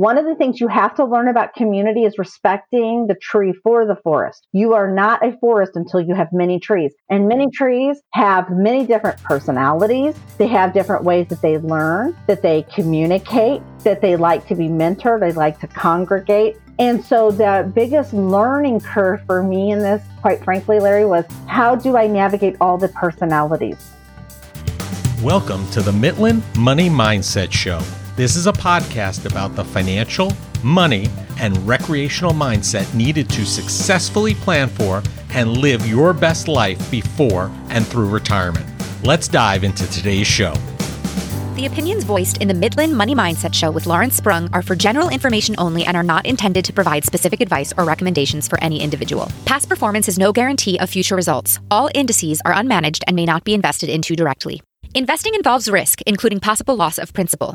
One of the things you have to learn about community is respecting the tree for the forest. You are not a forest until you have many trees. And many trees have many different personalities. They have different ways that they learn, that they communicate, that they like to be mentored, they like to congregate. And so the biggest learning curve for me in this, quite frankly, Larry, was how do I navigate all the personalities? Welcome to the Mitlin Money Mindset Show. This is a podcast about the financial, money, and recreational mindset needed to successfully plan for and live your best life before and through retirement. Let's dive into today's show. The opinions voiced in the Mitlin Money Mindset Show with Lawrence Sprung are for general information only and are not intended to provide specific advice or recommendations for any individual. Past performance is no guarantee of future results. All indices are unmanaged and may not be invested into directly. Investing involves risk, including possible loss of principal.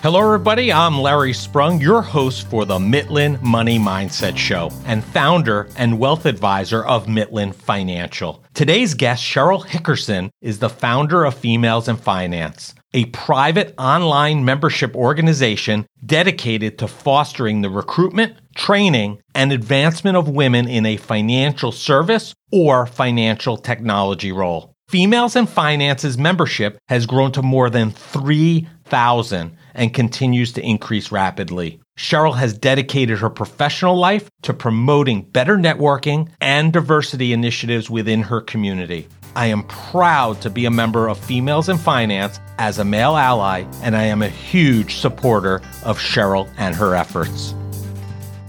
Hello, everybody. I'm Larry Sprung, your host for the Mitlin Money Mindset Show and founder and wealth advisor of Mitlin Financial. Today's guest, Cheryl Hickerson, is the founder of Females in Finance, a private online membership organization dedicated to fostering the recruitment, training, and advancement of women in a financial service or financial technology role. Females in Finance's membership has grown to more than 3,000 and continues to increase rapidly. Cheryl has dedicated her professional life to promoting better networking and diversity initiatives within her community. I am proud to be a member of Females in Finance as a male ally, and I am a huge supporter of Cheryl and her efforts.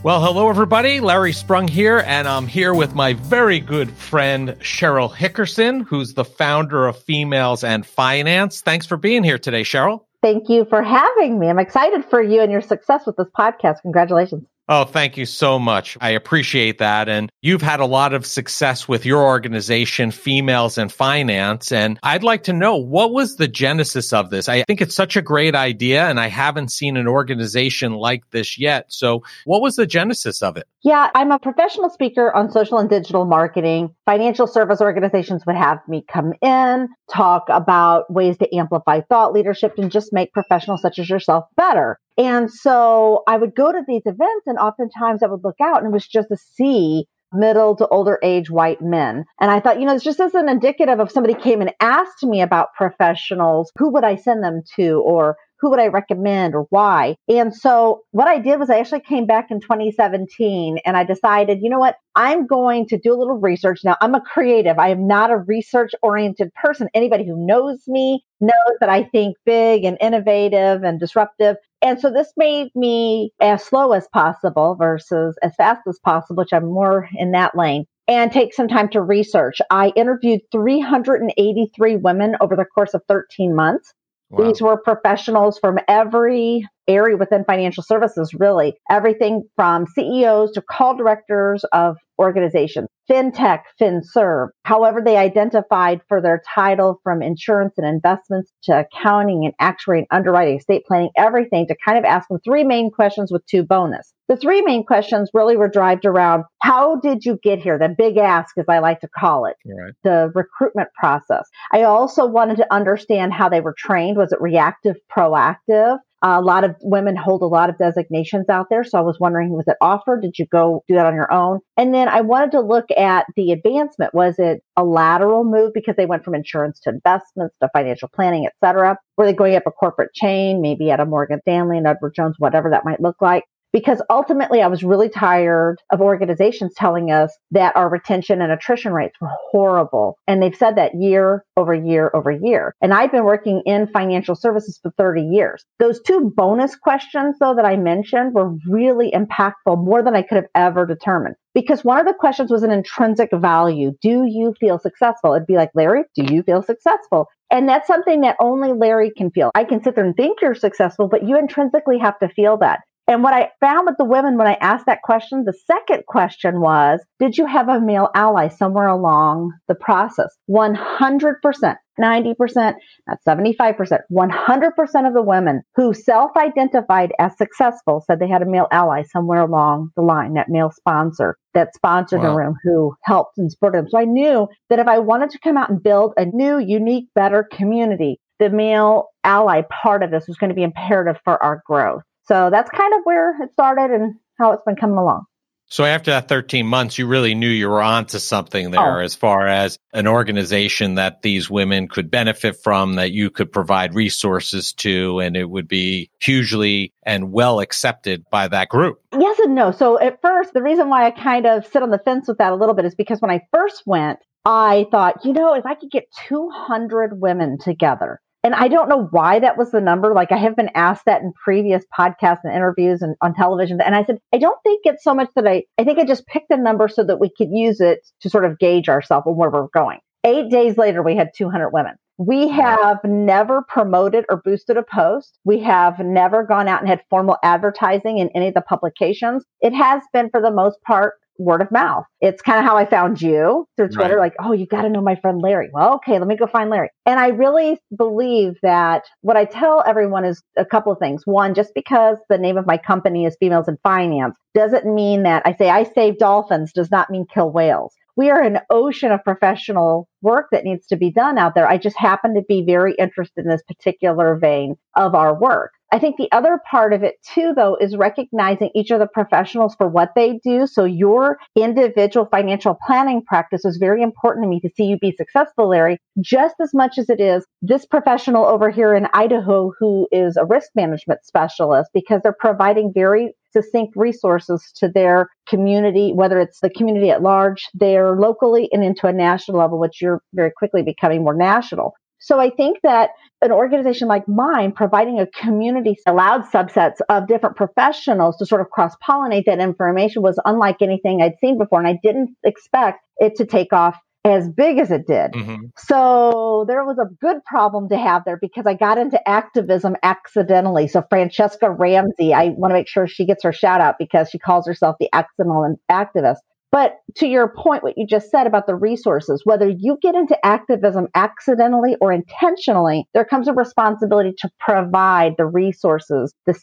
Well, hello, everybody. Larry Sprung here, and I'm here with my very good friend, Cheryl Hickerson, who's the founder of Females in Finance. Thanks for being here today, Cheryl. Thank you for having me. I'm excited for you and your success with this podcast. Congratulations. Oh, thank you so much. I appreciate that. And you've had a lot of success with your organization, Females in Finance. And I'd like to know what was the genesis of this? I think it's such a great idea, and I haven't seen an organization like this yet. So, what was the genesis of it? Yeah, I'm a professional speaker on social and digital marketing. Financial service organizations would have me come in, talk about ways to amplify thought leadership and just make professionals such as yourself better. And so I would go to these events and oftentimes I would look out and it was just a sea middle to older age white men. And I thought, you know, this just isn't indicative of somebody came and asked me about professionals. Who would I send them to? Or who would I recommend or why? And so what I did was I actually came back in 2017 and I decided, you know what? I'm going to do a little research. Now I'm a creative. I am not a research oriented person. Anybody who knows me knows that I think big and innovative and disruptive. And so this made me as slow as possible versus as fast as possible, which I'm more in that lane and take some time to research. I interviewed 383 women over the course of 13 months. Wow. These were professionals from every area within financial services, really. Everything from CEOs to call directors of organizations, fintech, FinServe, however they identified for their title from insurance and investments to accounting and actuary and underwriting, estate planning, everything to kind of ask them three main questions with two bonus. The three main questions really were derived around how did you get here? The big ask, as I like to call it, right. the recruitment process. I also wanted to understand how they were trained. Was it reactive, proactive? A lot of women hold a lot of designations out there. So I was wondering, was it offered? Did you go do that on your own? And then I wanted to look at the advancement. Was it a lateral move because they went from insurance to investments to financial planning, et cetera? Were they going up a corporate chain, maybe at a Morgan Stanley and Edward Jones, whatever that might look like? Because ultimately I was really tired of organizations telling us that our retention and attrition rates were horrible. And they've said that year over year over year. And I've been working in financial services for 30 years. Those two bonus questions, though, that I mentioned were really impactful, more than I could have ever determined. Because one of the questions was an intrinsic value. Do you feel successful? It'd be like, Larry, do you feel successful? And that's something that only Larry can feel. I can sit there and think you're successful, but you intrinsically have to feel that. And what I found with the women when I asked that question, the second question was, did you have a male ally somewhere along the process? 100%. 90%, not 75%, 100% of the women who self identified as successful said they had a male ally somewhere along the line, that male sponsor that sponsored wow. the room who helped and supported them. So I knew that if I wanted to come out and build a new, unique, better community, the male ally part of this was going to be imperative for our growth. So that's kind of where it started and how it's been coming along. So after that 13 months, you really knew you were onto something there oh. as far as an organization that these women could benefit from, that you could provide resources to, and it would be hugely and well accepted by that group. Yes and no. So at first, the reason why I kind of sit on the fence with that a little bit is because when I first went, I thought, you know, if I could get 200 women together, and I don't know why that was the number. Like I have been asked that in previous podcasts and interviews and on television. And I said, I don't think it's so much that I, I think I just picked a number so that we could use it to sort of gauge ourselves and where we're going. Eight days later, we had 200 women. We have never promoted or boosted a post. We have never gone out and had formal advertising in any of the publications. It has been, for the most part, word of mouth. It's kind of how I found you through Twitter, right. like, oh, you got to know my friend Larry. Well, okay, let me go find Larry. And I really believe that what I tell everyone is a couple of things. One, just because the name of my company is Females in Finance doesn't mean that I say I save dolphins does not mean kill whales. We are an ocean of professional work that needs to be done out there. I just happen to be very interested in this particular vein of our work. I think the other part of it too, though, is recognizing each of the professionals for what they do. So your individual financial planning practice is very important to me to see you be successful, Larry, just as much as it is this professional over here in Idaho who is a risk management specialist because they're providing very succinct resources to their community, whether it's the community at large, there locally and into a national level, which you're very quickly becoming more national. So I think that an organization like mine providing a community allowed subsets of different professionals to sort of cross pollinate that information was unlike anything I'd seen before. And I didn't expect it to take off as big as it did. Mm-hmm. So there was a good problem to have there because I got into activism accidentally. So Franchesca Ramsey, I want to make sure she gets her shout out because she calls herself the accidental activist. But to your point, what you just said about the resources, whether you get into activism accidentally or intentionally, there comes a responsibility to provide the resources, the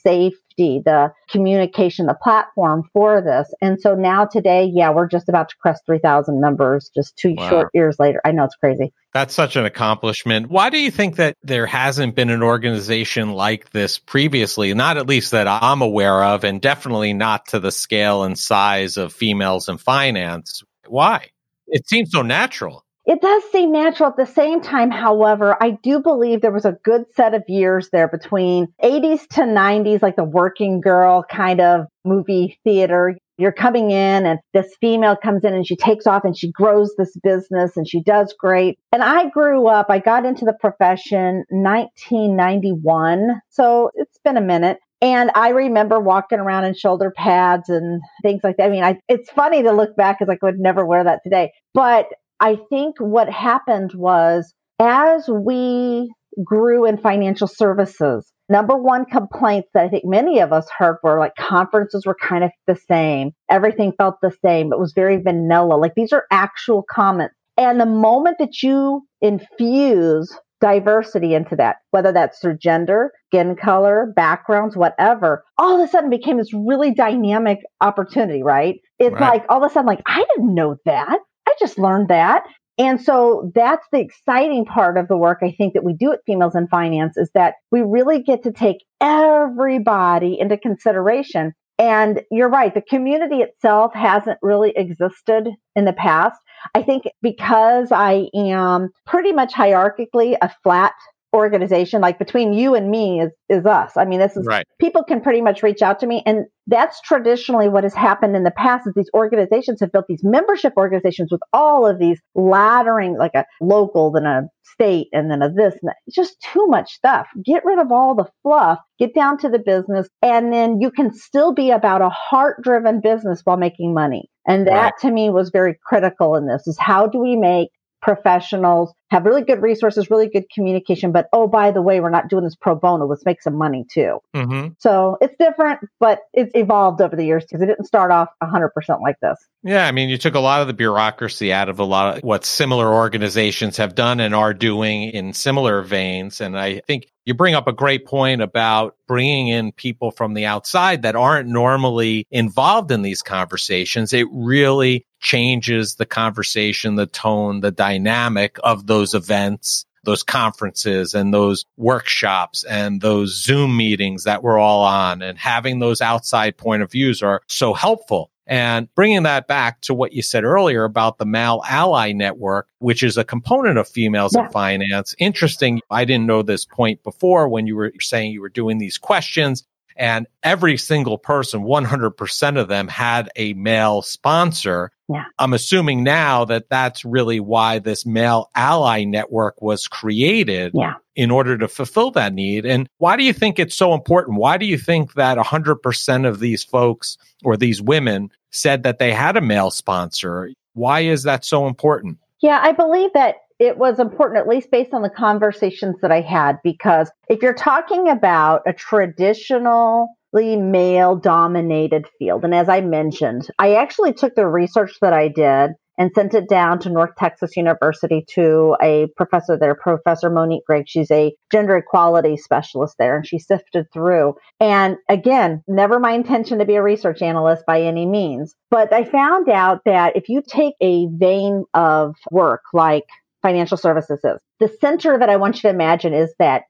safety, the communication, the platform for this. And so now today, yeah, we're just about to crest 3,000 members just two wow. short years later. I know it's crazy. That's such an accomplishment. Why do you think that there hasn't been an organization like this previously? Not at least that I'm aware of, and definitely not to the scale and size of females in finance. Why? It seems so natural. It does seem natural at the same time. However, I do believe there was a good set of years there between 80s to 90s, like the working girl kind of movie theater you're coming in and this female comes in and she takes off and she grows this business and she does great. And I grew up, I got into the profession 1991. So it's been a minute. And I remember walking around in shoulder pads and things like that. I mean, I, it's funny to look back because I could never wear that today. But I think what happened was as we grew in financial services, Number one complaints that I think many of us heard were like conferences were kind of the same. Everything felt the same. It was very vanilla. Like these are actual comments. And the moment that you infuse diversity into that, whether that's through gender, skin color, backgrounds, whatever, all of a sudden became this really dynamic opportunity, right? It's right. like all of a sudden, like, I didn't know that. Just learned that. And so that's the exciting part of the work I think that we do at Females in Finance is that we really get to take everybody into consideration. And you're right, the community itself hasn't really existed in the past. I think because I am pretty much hierarchically a flat organization like between you and me is is us i mean this is right. people can pretty much reach out to me and that's traditionally what has happened in the past is these organizations have built these membership organizations with all of these laddering like a local then a state and then a this and that. it's just too much stuff get rid of all the fluff get down to the business and then you can still be about a heart driven business while making money and that right. to me was very critical in this is how do we make professionals have really good resources, really good communication, but oh, by the way, we're not doing this pro bono. Let's make some money too. Mm-hmm. So it's different, but it's evolved over the years because it didn't start off 100% like this. Yeah, I mean, you took a lot of the bureaucracy out of a lot of what similar organizations have done and are doing in similar veins. And I think you bring up a great point about bringing in people from the outside that aren't normally involved in these conversations. It really changes the conversation, the tone, the dynamic of those events those conferences and those workshops and those Zoom meetings that we're all on and having those outside point of views are so helpful. And bringing that back to what you said earlier about the Male Ally Network, which is a component of females yeah. in finance. Interesting. I didn't know this point before when you were saying you were doing these questions and every single person, 100% of them had a male sponsor. Yeah. I'm assuming now that that's really why this male ally network was created yeah. in order to fulfill that need. And why do you think it's so important? Why do you think that 100% of these folks or these women said that they had a male sponsor? Why is that so important? Yeah, I believe that it was important, at least based on the conversations that I had, because if you're talking about a traditionally male dominated field, and as I mentioned, I actually took the research that I did and sent it down to North Texas University to a professor there, Professor Monique Gregg. She's a gender equality specialist there, and she sifted through. And again, never my intention to be a research analyst by any means, but I found out that if you take a vein of work like financial services is, the center that I want you to imagine is that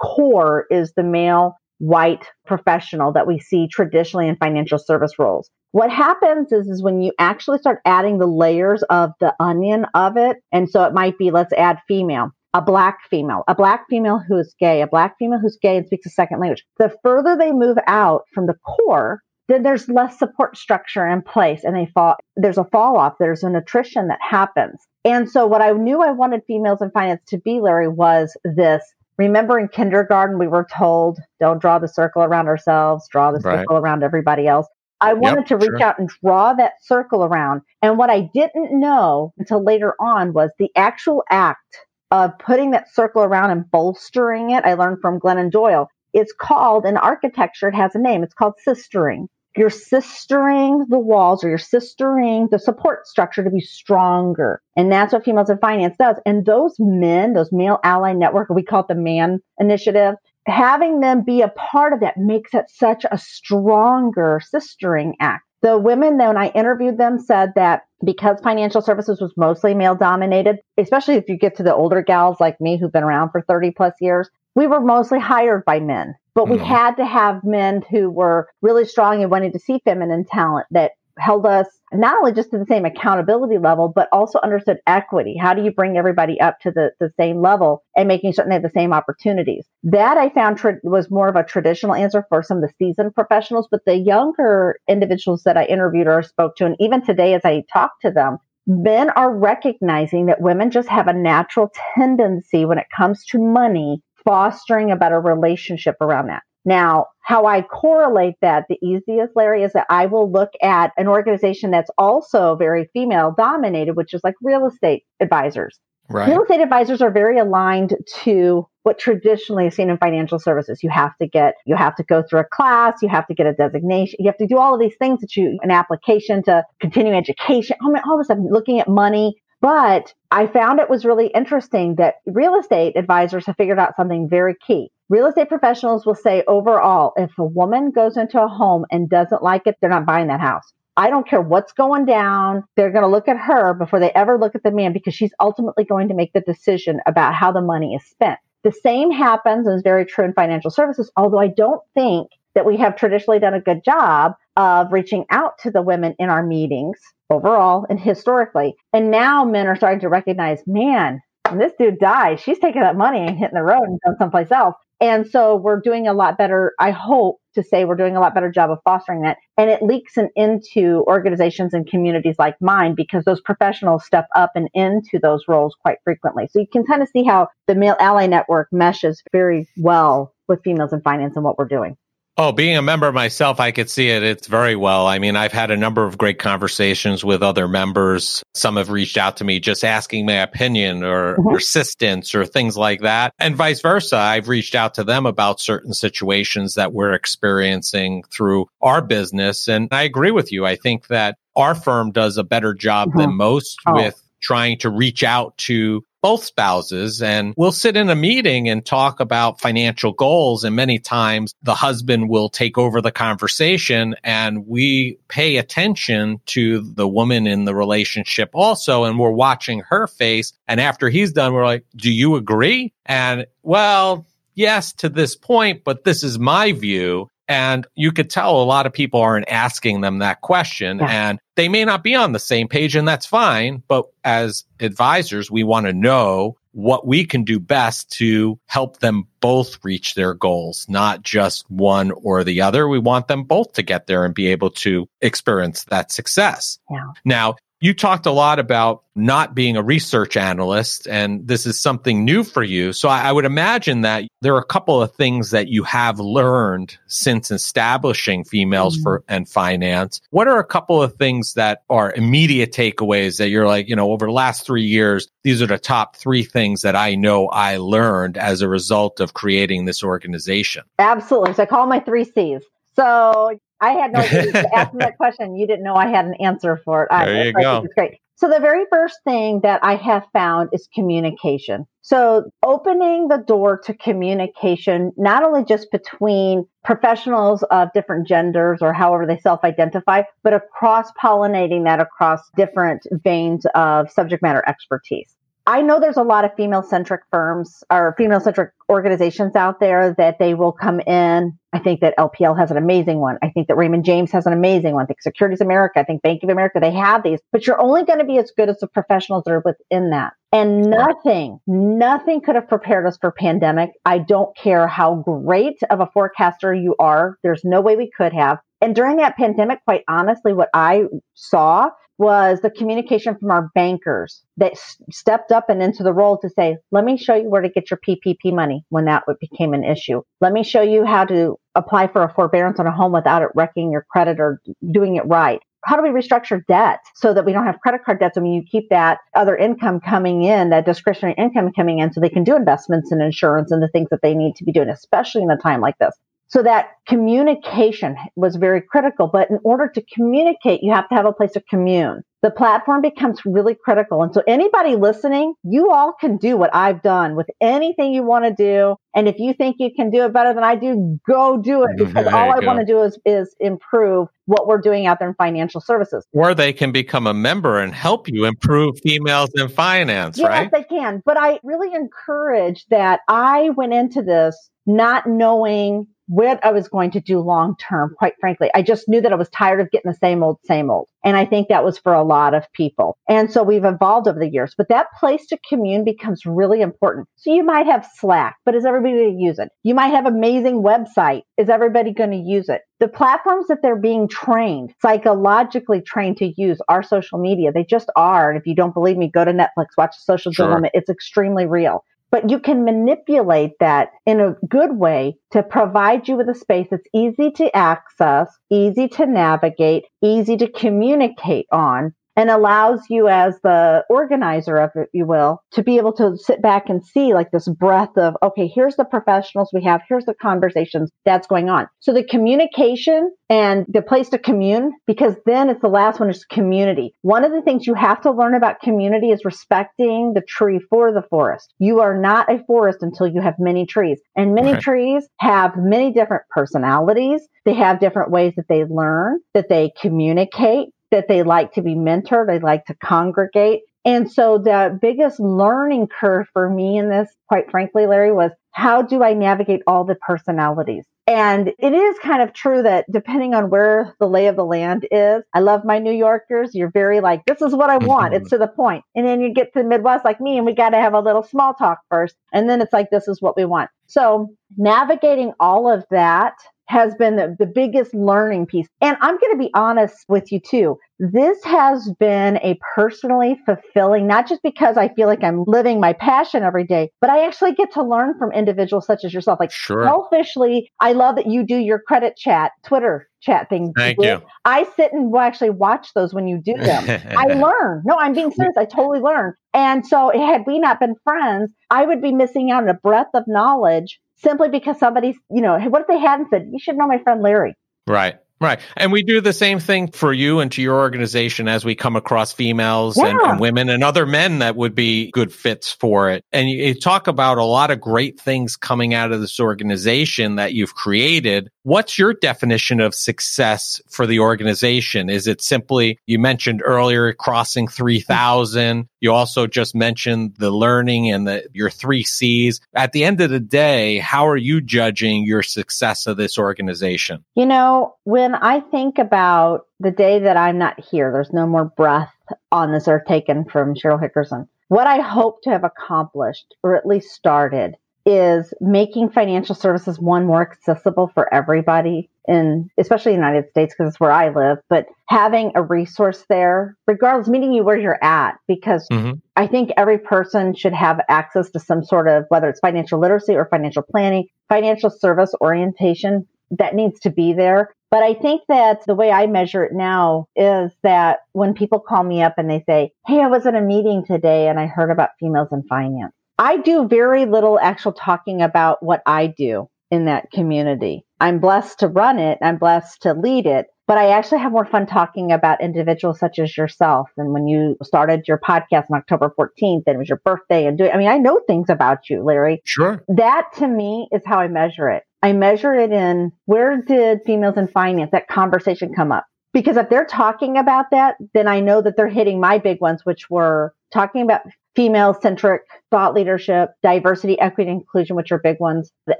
core is the male white professional that we see traditionally in financial service roles. What happens is, is when you actually start adding the layers of the onion of it, and so it might be, let's add female, a black female, a black female who is gay, a black female who's gay and speaks a second language. The further they move out from the core, then there's less support structure in place and they fall, there's a fall off, there's an attrition that happens. And so what I knew I wanted females in finance to be, Larry, was this remember in kindergarten we were told don't draw the circle around ourselves draw the right. circle around everybody else i wanted yep, to reach sure. out and draw that circle around and what i didn't know until later on was the actual act of putting that circle around and bolstering it i learned from glennon doyle it's called in architecture it has a name it's called sistering you're sistering the walls or you're sistering the support structure to be stronger. And that's what females in finance does. And those men, those male ally network, we call it the man initiative, having them be a part of that makes it such a stronger sistering act. The women, though, when I interviewed them, said that because financial services was mostly male dominated, especially if you get to the older gals like me who've been around for 30 plus years, we were mostly hired by men. But we mm. had to have men who were really strong and wanted to see feminine talent that held us not only just to the same accountability level, but also understood equity. How do you bring everybody up to the, the same level and making certain they have the same opportunities? That I found tra- was more of a traditional answer for some of the seasoned professionals, but the younger individuals that I interviewed or spoke to, and even today as I talk to them, men are recognizing that women just have a natural tendency when it comes to money fostering a better relationship around that. Now, how I correlate that the easiest, Larry, is that I will look at an organization that's also very female dominated, which is like real estate advisors. Right. Real estate advisors are very aligned to what traditionally is seen in financial services. You have to get, you have to go through a class, you have to get a designation, you have to do all of these things that you, an application to continue education, oh I mean, all this stuff, looking at money, but I found it was really interesting that real estate advisors have figured out something very key. Real estate professionals will say overall, if a woman goes into a home and doesn't like it, they're not buying that house. I don't care what's going down. They're going to look at her before they ever look at the man because she's ultimately going to make the decision about how the money is spent. The same happens and is very true in financial services, although I don't think that we have traditionally done a good job of reaching out to the women in our meetings overall and historically. And now men are starting to recognize, man, this dude dies, she's taking that money and hitting the road and going someplace else. And so we're doing a lot better. I hope to say we're doing a lot better job of fostering that. And it leaks in, into organizations and communities like mine because those professionals step up and into those roles quite frequently. So you can kind of see how the Male Ally Network meshes very well with females in finance and what we're doing. Oh, being a member myself, I could see it. It's very well. I mean, I've had a number of great conversations with other members. Some have reached out to me just asking my opinion or mm-hmm. assistance or things like that. And vice versa. I've reached out to them about certain situations that we're experiencing through our business. And I agree with you. I think that our firm does a better job mm-hmm. than most oh. with trying to reach out to both spouses and we'll sit in a meeting and talk about financial goals. And many times the husband will take over the conversation and we pay attention to the woman in the relationship also. And we're watching her face. And after he's done, we're like, do you agree? And well, yes, to this point, but this is my view. And you could tell a lot of people aren't asking them that question yeah. and they may not be on the same page and that's fine. But as advisors, we want to know what we can do best to help them both reach their goals, not just one or the other. We want them both to get there and be able to experience that success. Yeah. Now, you talked a lot about not being a research analyst, and this is something new for you. So I, I, would imagine that there are a couple of things that you have learned since establishing females mm-hmm. for and finance. What are a couple of things that are immediate takeaways that you're like, you know, over the last three years, these are the top three things that I know I learned as a result of creating this organization? Absolutely. So I call my three C's. So I had no idea to ask that question. You didn't know I had an answer for it. There I, you go. It's great. So the very first thing that I have found is communication. So opening the door to communication, not only just between professionals of different genders or however they self-identify, but across pollinating that across different veins of subject matter expertise. I know there's a lot of female centric firms or female centric organizations out there that they will come in. I think that LPL has an amazing one. I think that Raymond James has an amazing one. I think Securities America, I think Bank of America, they have these, but you're only going to be as good as the professionals that are within that. And nothing, nothing could have prepared us for pandemic. I don't care how great of a forecaster you are. There's no way we could have. And during that pandemic, quite honestly, what I saw was the communication from our bankers that s- stepped up and into the role to say, let me show you where to get your PPP money when that became an issue. Let me show you how to apply for a forbearance on a home without it wrecking your credit or doing it right. How do we restructure debt so that we don't have credit card debts? I mean, you keep that other income coming in, that discretionary income coming in so they can do investments and insurance and the things that they need to be doing, especially in a time like this. So that communication was very critical. But in order to communicate, you have to have a place to commune. The platform becomes really critical. And so anybody listening, you all can do what I've done with anything you want to do. And if you think you can do it better than I do, go do it mm-hmm. because all I want to do is, is improve what we're doing out there in financial services. Or they can become a member and help you improve females in finance, yes, right? Yes, they can. But I really encourage that I went into this not knowing what I was going to do long term, quite frankly. I just knew that I was tired of getting the same old, same old. And I think that was for a lot of people. And so we've evolved over the years, but that place to commune becomes really important. So you might have Slack, but is everybody going to use it? You might have amazing website. Is everybody going to use it? The platforms that they're being trained, psychologically trained to use are social media. They just are. And if you don't believe me, go to Netflix, watch Social sure. Dilemma. It's extremely real but you can manipulate that in a good way to provide you with a space that's easy to access, easy to navigate, easy to communicate on, and allows you as the organizer of it, you will, to be able to sit back and see like this breadth of, okay, here's the professionals we have. Here's the conversations that's going on. So the communication and the place to commune, because then it's the last one is community. One of the things you have to learn about community is respecting the tree for the forest. You are not a forest until you have many trees and many right. trees have many different personalities. They have different ways that they learn, that they communicate, that they like to be mentored, they like to congregate. And so the biggest learning curve for me in this, quite frankly, Larry, was how do I navigate all the personalities? And it is kind of true that depending on where the lay of the land is, I love my New Yorkers. You're very like, this is what I want. it's mm-hmm. to the point. And then you get to the Midwest like me and we got to have a little small talk first. And then it's like, this is what we want. So navigating all of that has been the, the biggest learning piece. And I'm going to be honest with you too. This has been a personally fulfilling, not just because I feel like I'm living my passion every day, but I actually get to learn from individuals such as yourself. Like sure. selfishly, I love that you do your credit chat, Twitter chat things. Thank you. I sit and actually watch those when you do them. I learn. No, I'm being serious. I totally learn. And so had we not been friends, I would be missing out on a breadth of knowledge simply because somebody's, you know, what if they hadn't said, you should know my friend Larry? Right. Right. And we do the same thing for you and to your organization as we come across females yeah. and, and, women and other men that would be good fits for it. And you, you, talk about a lot of great things coming out of this organization that you've created. What's your definition of success for the organization? Is it simply, you mentioned earlier, crossing 3,000? You also just mentioned the learning and the, your three C's. At the end of the day, how are you judging your success of this organization? You know, when I think about the day that I'm not here, there's no more breath on this earth taken from Cheryl Hickerson. What I hope to have accomplished, or at least started, is making financial services one more accessible for everybody in especially the United States because it's where I live, but having a resource there, regardless, meeting you where you're at, because mm-hmm. I think every person should have access to some sort of whether it's financial literacy or financial planning, financial service orientation that needs to be there. But I think that the way I measure it now is that when people call me up and they say, Hey, I was in a meeting today and I heard about females in finance. I do very little actual talking about what I do in that community. I'm blessed to run it. I'm blessed to lead it, but I actually have more fun talking about individuals such as yourself. And when you started your podcast on October 14th, and it was your birthday and doing, I mean, I know things about you, Larry. Sure. That to me is how I measure it. I measure it in where did females in finance, that conversation come up? Because if they're talking about that, then I know that they're hitting my big ones, which were talking about female centric thought leadership, diversity, equity, inclusion, which are big ones, the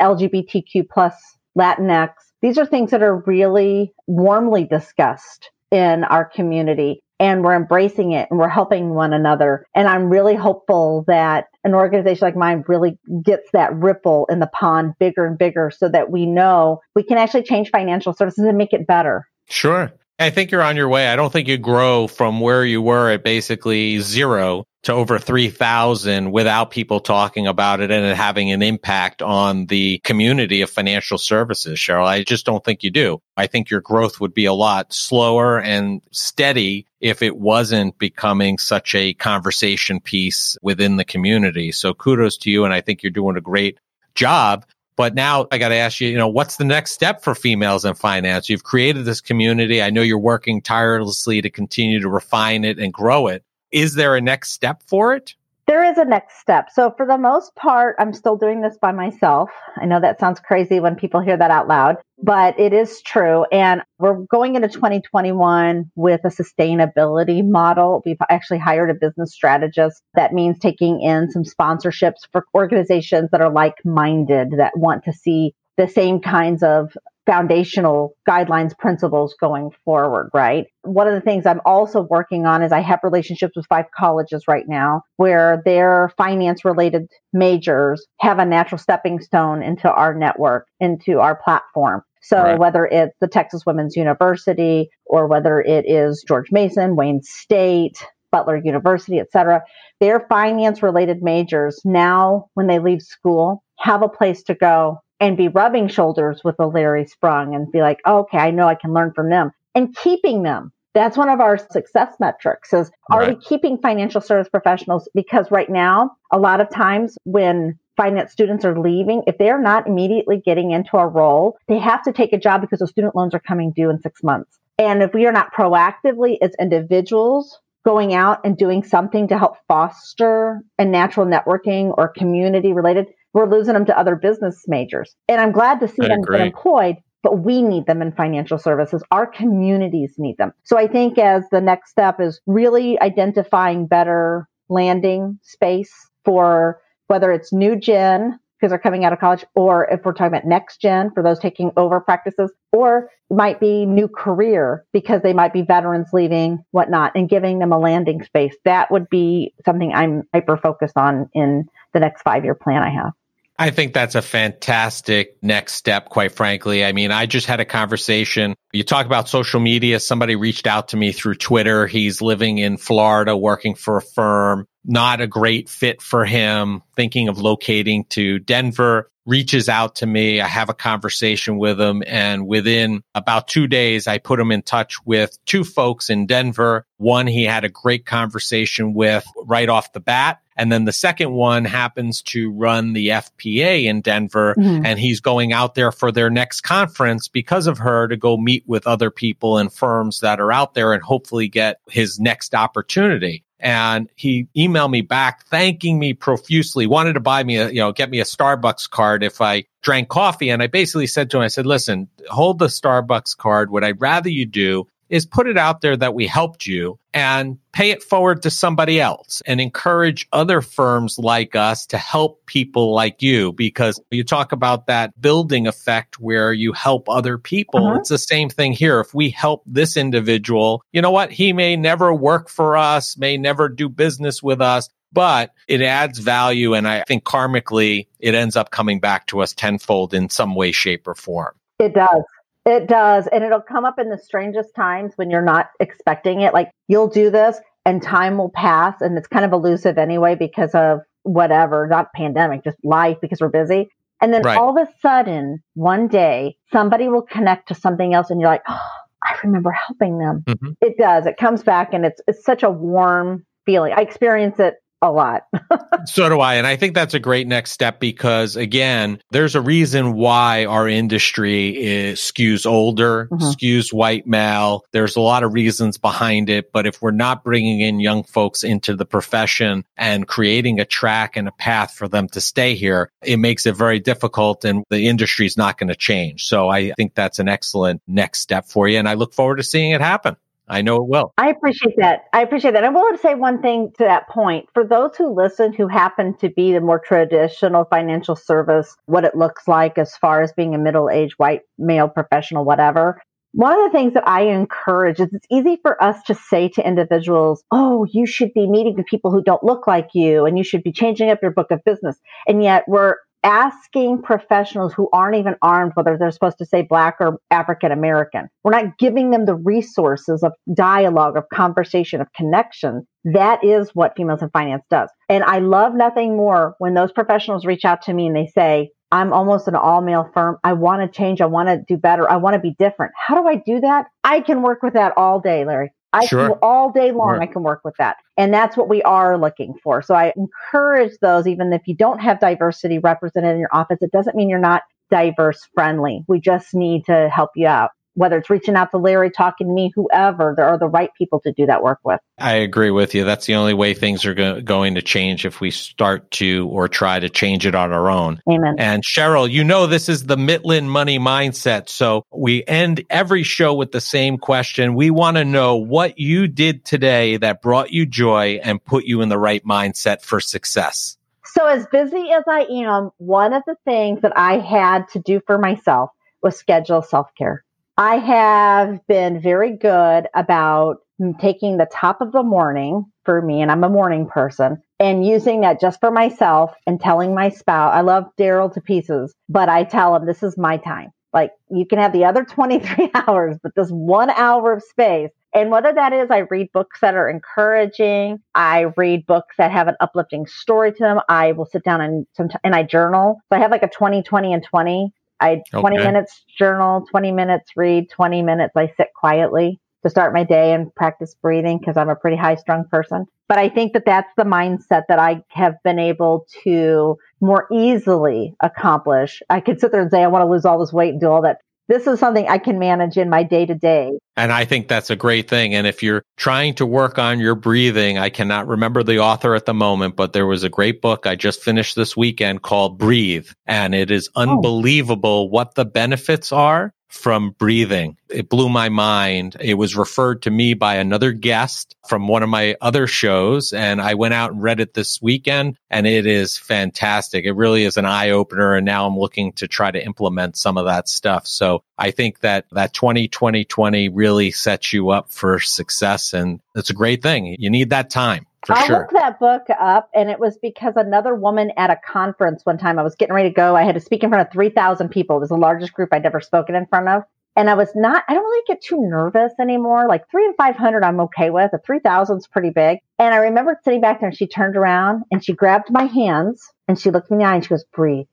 LGBTQ plus Latinx. These are things that are really warmly discussed in our community and we're embracing it and we're helping one another. And I'm really hopeful that an organization like mine really gets that ripple in the pond bigger and bigger so that we know we can actually change financial services and make it better. Sure. I think you're on your way. I don't think you grow from where you were at basically zero to over 3000 without people talking about it and having an impact on the community of financial services, Cheryl. I just don't think you do. I think your growth would be a lot slower and steady if it wasn't becoming such a conversation piece within the community. So kudos to you. And I think you're doing a great job. But now I got to ask you, you know, what's the next step for females in finance? You've created this community. I know you're working tirelessly to continue to refine it and grow it. Is there a next step for it? There is a next step. So, for the most part, I'm still doing this by myself. I know that sounds crazy when people hear that out loud, but it is true. And we're going into 2021 with a sustainability model. We've actually hired a business strategist. That means taking in some sponsorships for organizations that are like minded, that want to see the same kinds of foundational guidelines, principles going forward, right? One of the things I'm also working on is I have relationships with five colleges right now where their finance related majors have a natural stepping stone into our network, into our platform. So right. whether it's the Texas Women's University or whether it is George Mason, Wayne State, Butler University, et cetera, their finance related majors now, when they leave school, have a place to go and be rubbing shoulders with a Larry Sprung and be like, oh, okay, I know I can learn from them and keeping them. That's one of our success metrics is are right. we keeping financial service professionals? Because right now, a lot of times when finance students are leaving, if they're not immediately getting into a role, they have to take a job because the student loans are coming due in six months. And if we are not proactively as individuals going out and doing something to help foster a natural networking or community related, we're losing them to other business majors. And I'm glad to see I them agree. get employed, but we need them in financial services. Our communities need them. So I think as the next step is really identifying better landing space for whether it's new gen because they're coming out of college, or if we're talking about next gen for those taking over practices, or might be new career because they might be veterans leaving, whatnot, and giving them a landing space. That would be something I'm hyper focused on in the next five year plan I have. I think that's a fantastic next step, quite frankly. I mean, I just had a conversation. You talk about social media. Somebody reached out to me through Twitter. He's living in Florida, working for a firm. Not a great fit for him, thinking of locating to Denver reaches out to me. I have a conversation with him. And within about two days, I put him in touch with two folks in Denver. One he had a great conversation with right off the bat. And then the second one happens to run the FPA in Denver mm-hmm. and he's going out there for their next conference because of her to go meet with other people and firms that are out there and hopefully get his next opportunity and he emailed me back thanking me profusely wanted to buy me a you know get me a starbucks card if i drank coffee. And i basically said to him i said listen hold the starbucks card. What i'd rather you do is put it out there that we helped you and pay it forward to somebody else and encourage other firms like us to help people like you because you talk about that building effect where you help other people. Uh-huh. It's the same thing here. If we help this individual, you know what? He may never work for us, may never do business with us, but it adds value. And I think karmically, it ends up coming back to us tenfold in some way, shape, or form. It does. It does. And it'll come up in the strangest times when you're not expecting it. Like you'll do this and time will pass and it's kind of elusive anyway because of whatever, not pandemic, just life because we're busy. And then right. all of a sudden, one day, somebody will connect to something else and you're like, oh, I remember helping them. Mm-hmm. It does. It comes back and it's it's such a warm feeling. I experience it a lot. so do I. And I think that's a great next step because again, there's a reason why our industry is, skews older, mm-hmm. skews white male. There's a lot of reasons behind it. But if we're not bringing in young folks into the profession and creating a track and a path for them to stay here, it makes it very difficult and the industry is not going to change. So I think that's an excellent next step for you. And I look forward to seeing it happen. I know it will. I appreciate that. I appreciate that. I will say one thing to that point. For those who listen who happen to be the more traditional financial service, what it looks like as far as being a middle aged white male professional, whatever. One of the things that I encourage is it's easy for us to say to individuals, Oh, you should be meeting with people who don't look like you and you should be changing up your book of business. And yet we're asking professionals who aren't even armed whether they're supposed to say black or African American. We're not giving them the resources of dialogue, of conversation, of connection. That is what females in finance does. And I love nothing more when those professionals reach out to me and they say, I'm almost an all male firm. I want to change. I want to do better. I want to be different. How do I do that? I can work with that all day, Larry. I sure. can all day long, I can work with that. And that's what we are looking for. So I encourage those, even if you don't have diversity represented in your office, it doesn't mean you're not diverse friendly. We just need to help you out whether it's reaching out to Larry, talking to me, whoever, there are the right people to do that work with. I agree with you. That's the only way things are go- going to change if we start to or try to change it on our own. Amen. And Cheryl, you know, this is the Mitlin money mindset. So we end every show with the same question. We want to know what you did today that brought you joy and put you in the right mindset for success. So, as busy as I am, one of the things that I had to do for myself was schedule self care. I have been very good about taking the top of the morning for me, and I'm a morning person, and using that just for myself and telling my spouse, I love Daryl to pieces, but I tell him this is my time. Like you can have the other 23 hours, but this one hour of space. And whether that is, I read books that are encouraging. I read books that have an uplifting story to them. I will sit down and and I journal. So I have like a 20, 20 and 20 I 20 minutes journal, 20 minutes read, 20 minutes I sit quietly to start my day and practice breathing because I'm a pretty high strung person. But I think that that's the mindset that I have been able to more easily accomplish. I could sit there and say, I want to lose all this weight and do all that this is something I can manage in my day to day. And I think that's a great thing. And if you're trying to work on your breathing, I cannot remember the author at the moment, but there was a great book I just finished this weekend called Breathe. And it is oh. unbelievable oh. what the benefits are from breathing. It blew my mind. It was referred to me by another guest from one of my other shows. And I went out and read it this weekend and it is fantastic. It really is an eye opener. And now I'm looking to try to implement some of that stuff. So I think that that 2020 20 really sets you up for success. And it's a great thing. You need that time. For I sure. looked that book up, and it was because another woman at a conference one time, I was getting ready to go. I had to speak in front of 3,000 people. It was the largest group I'd ever spoken in front of. And I was not, I don't really get too nervous anymore. Like three and 500, I'm okay with. A 3,000 is pretty big. And I remember sitting back there and she turned around and she grabbed my hands and she looked me in the eye and she goes, breathe.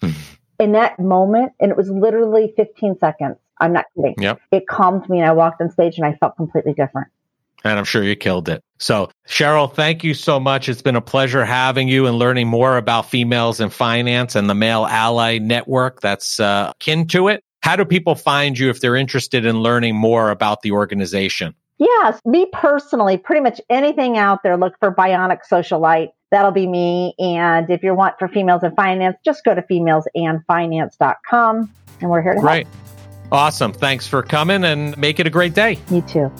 Hmm. in that moment, and it was literally 15 seconds. I'm not kidding. Yep. It calmed me and I walked on stage and I felt completely different. And I'm sure you killed it. So, Cheryl, thank you so much. It's been a pleasure having you and learning more about females in finance and the Male Ally Network that's uh, akin to it. How do people find you if they're interested in learning more about the organization? Yes, me personally, pretty much anything out there, look for Bionic Socialite. That'll be me. And if you want for females in finance, just go to femalesandfinance.com and we're here to Great. Awesome. Thanks for coming and make it a great day. help. You too.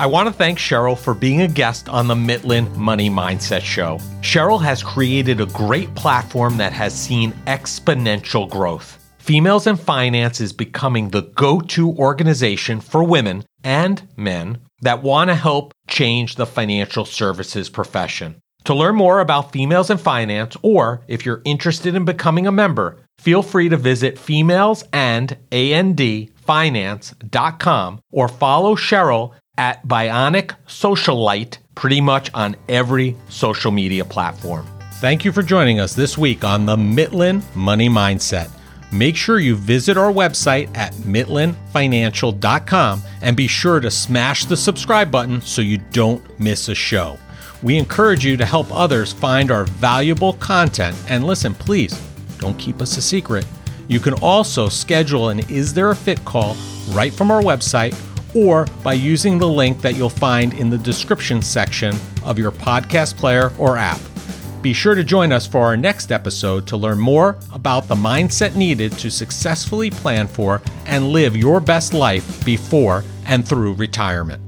I want to thank Cheryl for being a guest on the Mitlin Money Mindset Show. Cheryl has created a great platform that has seen exponential growth. Females in Finance is becoming the go to organization for women and men that want to help change the financial services profession. To learn more about females in finance, or if you're interested in becoming a member, feel free to visit femalesandandfinance.com or follow Cheryl at Bionic Socialite pretty much on every social media platform. Thank you for joining us this week on the Mitlin Money Mindset. Make sure you visit our website at mitlinfinancial.com and be sure to smash the subscribe button so you don't miss a show. We encourage you to help others find our valuable content. And listen, please don't keep us a secret. You can also schedule an Is There a Fit call right from our website or by using the link that you'll find in the description section of your podcast player or app. Be sure to join us for our next episode to learn more about the mindset needed to successfully plan for and live your best life before and through retirement.